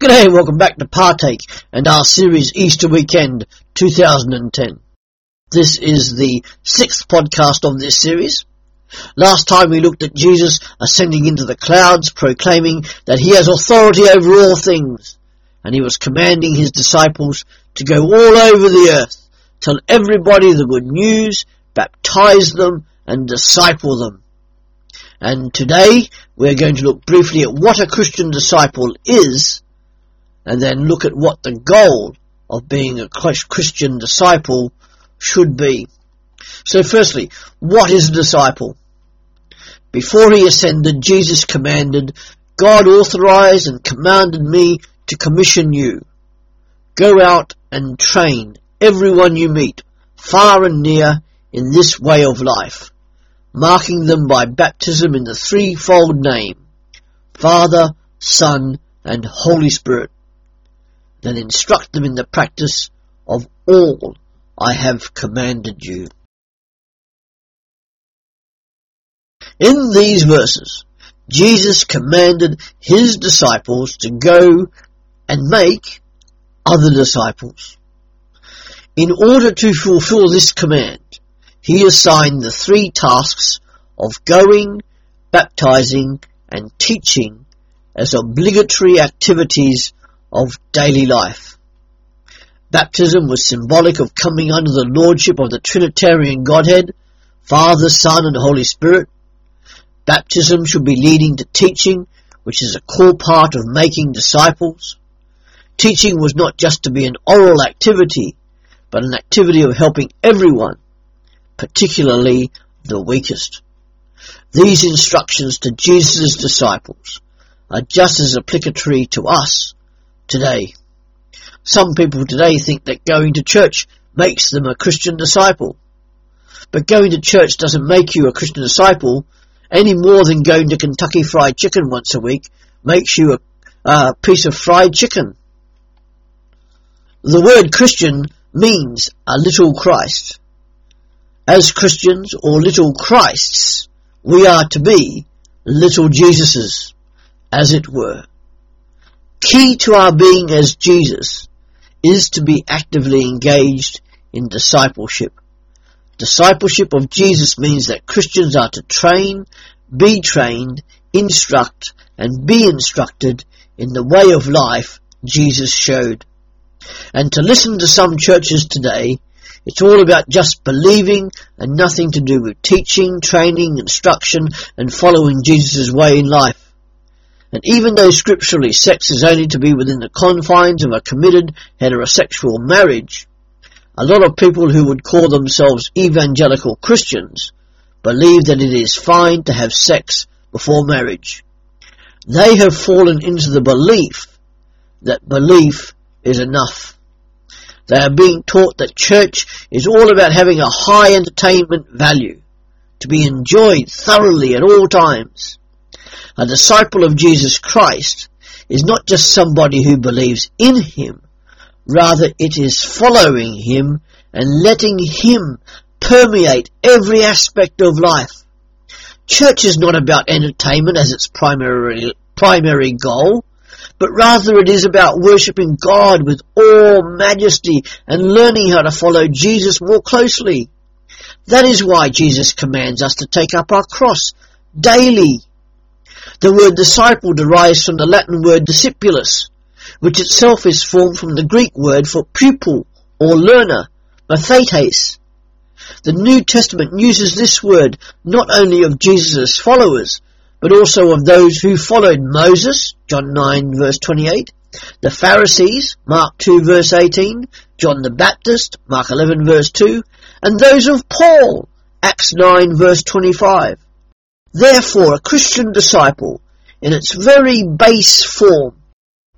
G'day and welcome back to Partake and our series Easter Weekend 2010. This is the sixth podcast of this series. Last time we looked at Jesus ascending into the clouds proclaiming that he has authority over all things and he was commanding his disciples to go all over the earth, tell everybody the good news, baptize them and disciple them. And today we're going to look briefly at what a Christian disciple is and then look at what the goal of being a Christian disciple should be. So firstly, what is a disciple? Before he ascended, Jesus commanded, God authorized and commanded me to commission you. Go out and train everyone you meet, far and near, in this way of life, marking them by baptism in the threefold name, Father, Son, and Holy Spirit then mm-hmm. instruct them in the practice of all I have commanded you. In these verses, Jesus commanded his disciples to go and make other disciples. In order to fulfill this command, he assigned the three tasks of going, baptizing, and teaching as obligatory activities of daily life. Baptism was symbolic of coming under the lordship of the Trinitarian Godhead, Father, Son, and Holy Spirit. Baptism should be leading to teaching, which is a core part of making disciples. Teaching was not just to be an oral activity, but an activity of helping everyone, particularly the weakest. These instructions to Jesus' disciples are just as applicatory to us today. Some people today think that going to church makes them a Christian disciple. But going to church doesn't make you a Christian disciple any more than going to Kentucky Fried Chicken once a week makes you a, a piece of fried chicken. The word Christian means a little Christ. As Christians or little Christs, we are to be little Jesuses, as it were. Key to our being as Jesus is to be actively engaged in discipleship. Discipleship of Jesus means that Christians are to train, be trained, instruct, and be instructed in the way of life Jesus showed. And to listen to some churches today, it's all about just believing and nothing to do with teaching, training, instruction, and following Jesus' way in life. And even though scripturally sex is only to be within the confines of a committed heterosexual marriage, a lot of people who would call themselves evangelical Christians believe that it is fine to have sex before marriage. They have fallen into the belief that belief is enough. They are being taught that church is all about having a high entertainment value, to be enjoyed thoroughly at all times. A disciple of Jesus Christ is not just somebody who believes in Him, rather it is following Him and letting Him permeate every aspect of life. Church is not about entertainment as its primary, primary goal, but rather it is about worshipping God with all majesty and learning how to follow Jesus more closely. That is why Jesus commands us to take up our cross daily the word disciple derives from the Latin word discipulus, which itself is formed from the Greek word for pupil or learner, mathetes. The New Testament uses this word not only of Jesus' followers, but also of those who followed Moses, John 9 verse 28, the Pharisees, Mark 2 verse 18, John the Baptist, Mark 11 verse 2, and those of Paul, Acts 9 verse 25. Therefore, a Christian disciple, in its very base form,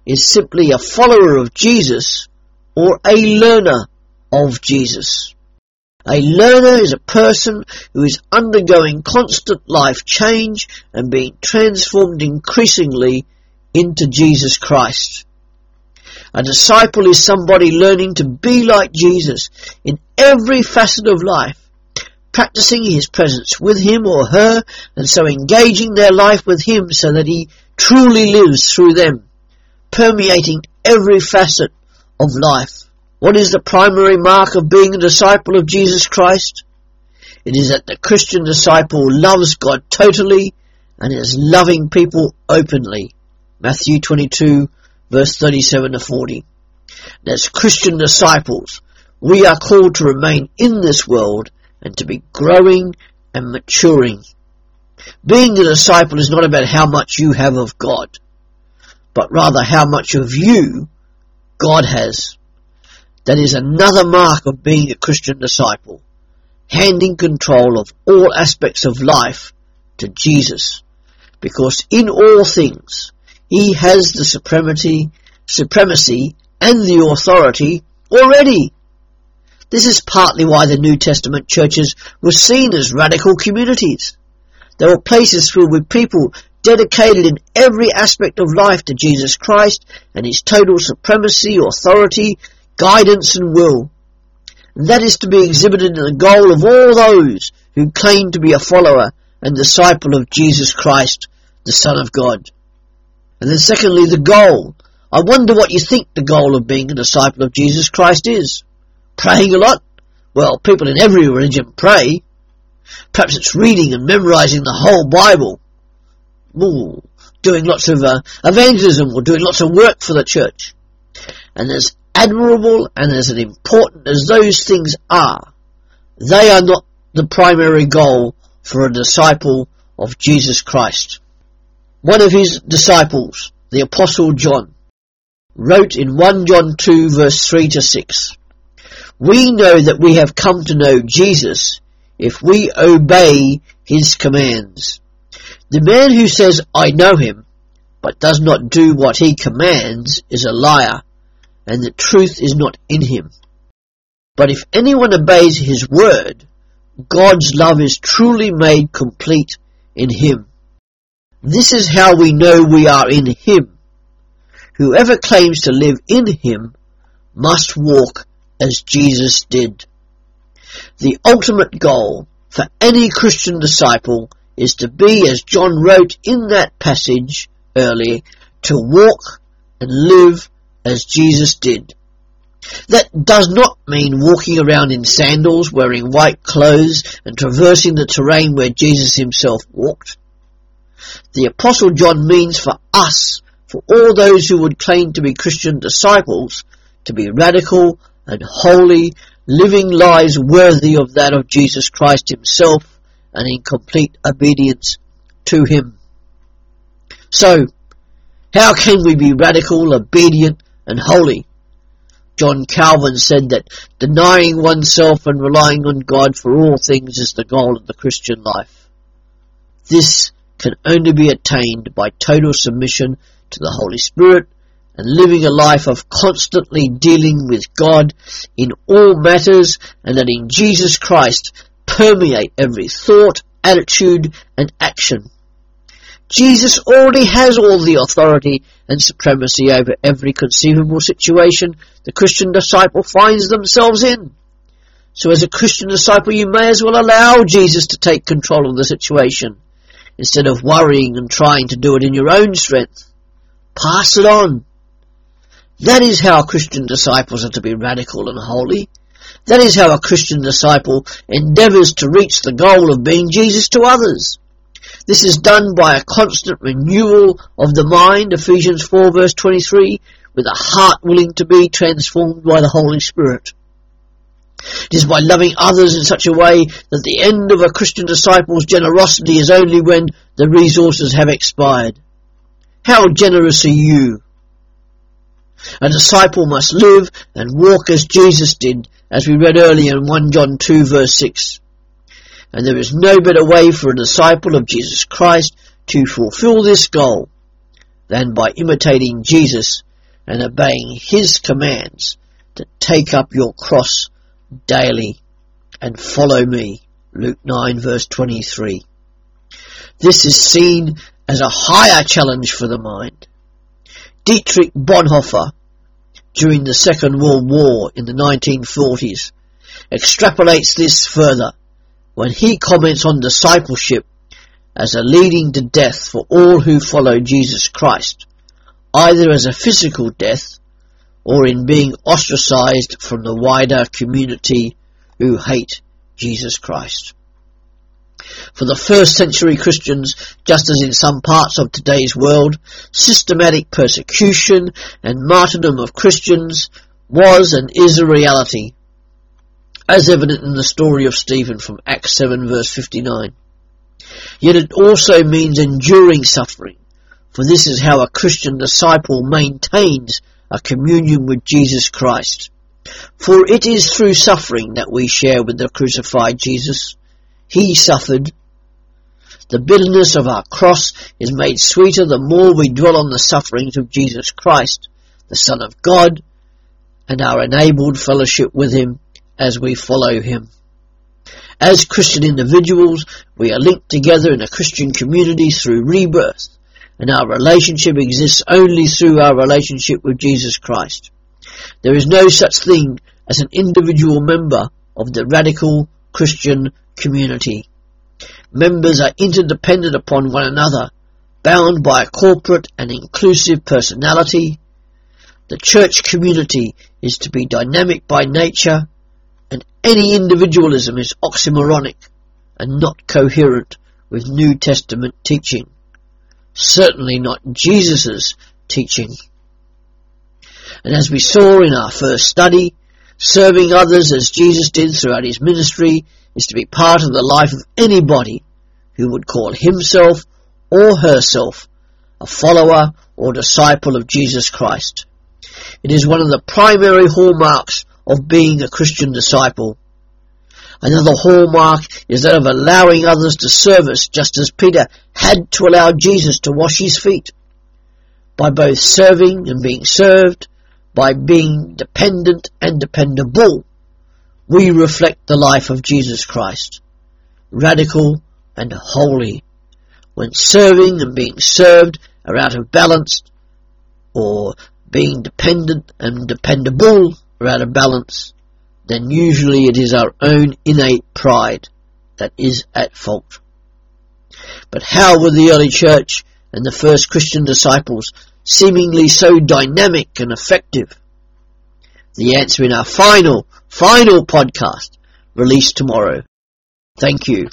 is simply a follower of Jesus or a learner of Jesus. A learner is a person who is undergoing constant life change and being transformed increasingly into Jesus Christ. A disciple is somebody learning to be like Jesus in every facet of life practicing his presence with him or her, and so engaging their life with him so that he truly lives through them, permeating every facet of life. What is the primary mark of being a disciple of Jesus Christ? It is that the Christian disciple loves God totally and is loving people openly. Matthew 22 verse 37 to 40. And as Christian disciples, we are called to remain in this world and to be growing and maturing. Being a disciple is not about how much you have of God, but rather how much of you God has. That is another mark of being a Christian disciple, handing control of all aspects of life to Jesus, because in all things he has the supremacy, supremacy and the authority already. This is partly why the New Testament churches were seen as radical communities. They were places filled with people dedicated in every aspect of life to Jesus Christ and his total supremacy, authority, guidance and will. And that is to be exhibited in the goal of all those who claim to be a follower and disciple of Jesus Christ, the Son of God. And then secondly, the goal. I wonder what you think the goal of being a disciple of Jesus Christ is. Praying a lot? Well, people in every religion pray. Perhaps it's reading and memorizing the whole Bible. Ooh, doing lots of uh, evangelism or doing lots of work for the church. And as admirable and as important as those things are, they are not the primary goal for a disciple of Jesus Christ. One of his disciples, the Apostle John, wrote in 1 John 2 verse 3 to 6, we know that we have come to know Jesus if we obey his commands. The man who says, I know him, but does not do what he commands is a liar, and the truth is not in him. But if anyone obeys his word, God's love is truly made complete in him. This is how we know we are in him. Whoever claims to live in him must walk as Jesus did. The ultimate goal for any Christian disciple is to be, as John wrote in that passage earlier, to walk and live as Jesus did. That does not mean walking around in sandals, wearing white clothes, and traversing the terrain where Jesus himself walked. The Apostle John means for us, for all those who would claim to be Christian disciples, to be radical and holy, living lives worthy of that of Jesus Christ himself and in complete obedience to him. So, how can we be radical, obedient and holy? John Calvin said that denying oneself and relying on God for all things is the goal of the Christian life. This can only be attained by total submission to the Holy Spirit and living a life of constantly dealing with God in all matters and letting Jesus Christ permeate every thought, attitude and action. Jesus already has all the authority and supremacy over every conceivable situation the Christian disciple finds themselves in. So as a Christian disciple you may as well allow Jesus to take control of the situation instead of worrying and trying to do it in your own strength. Pass it on. That is how Christian disciples are to be radical and holy. That is how a Christian disciple endeavours to reach the goal of being Jesus to others. This is done by a constant renewal of the mind, Ephesians 4 verse 23, with a heart willing to be transformed by the Holy Spirit. It is by loving others in such a way that the end of a Christian disciple's generosity is only when the resources have expired. How generous are you? A disciple must live and walk as Jesus did, as we read earlier in 1 John 2 verse 6. And there is no better way for a disciple of Jesus Christ to fulfill this goal than by imitating Jesus and obeying His commands to take up your cross daily and follow me. Luke 9 verse 23. This is seen as a higher challenge for the mind. Dietrich Bonhoeffer, during the Second World War in the 1940s, extrapolates this further when he comments on discipleship as a leading to death for all who follow Jesus Christ. either as a physical death or in being ostracized from the wider community who hate Jesus Christ. For the first century Christians, just as in some parts of today's world, systematic persecution and martyrdom of Christians was and is a reality, as evident in the story of Stephen from Acts 7 verse 59. Yet it also means enduring suffering, for this is how a Christian disciple maintains a communion with Jesus Christ. For it is through suffering that we share with the crucified Jesus. He suffered. The bitterness of our cross is made sweeter the more we dwell on the sufferings of Jesus Christ, the Son of God, and our enabled fellowship with Him as we follow Him. As Christian individuals, we are linked together in a Christian community through rebirth and our relationship exists only through our relationship with Jesus Christ. There is no such thing as an individual member of the radical Christian community. Members are interdependent upon one another, bound by a corporate and inclusive personality. The church community is to be dynamic by nature, and any individualism is oxymoronic and not coherent with New Testament teaching certainly not Jesus' teaching. And as we saw in our first study, serving others as Jesus did throughout his ministry is to be part of the life of anybody who would call himself or herself a follower or disciple of Jesus Christ. It is one of the primary hallmarks of being a Christian disciple. Another hallmark is that of allowing others to serve us, just as Peter had to allow Jesus to wash his feet. By both serving and being served, by being dependent and dependable, we reflect the life of Jesus Christ, radical and holy. When serving and being served are out of balance, or being dependent and dependable are out of balance, then usually it is our own innate pride that is at fault. But how were the early church and the first Christian disciples seemingly so dynamic and effective? The answer in our final, final podcast released tomorrow. Thank you.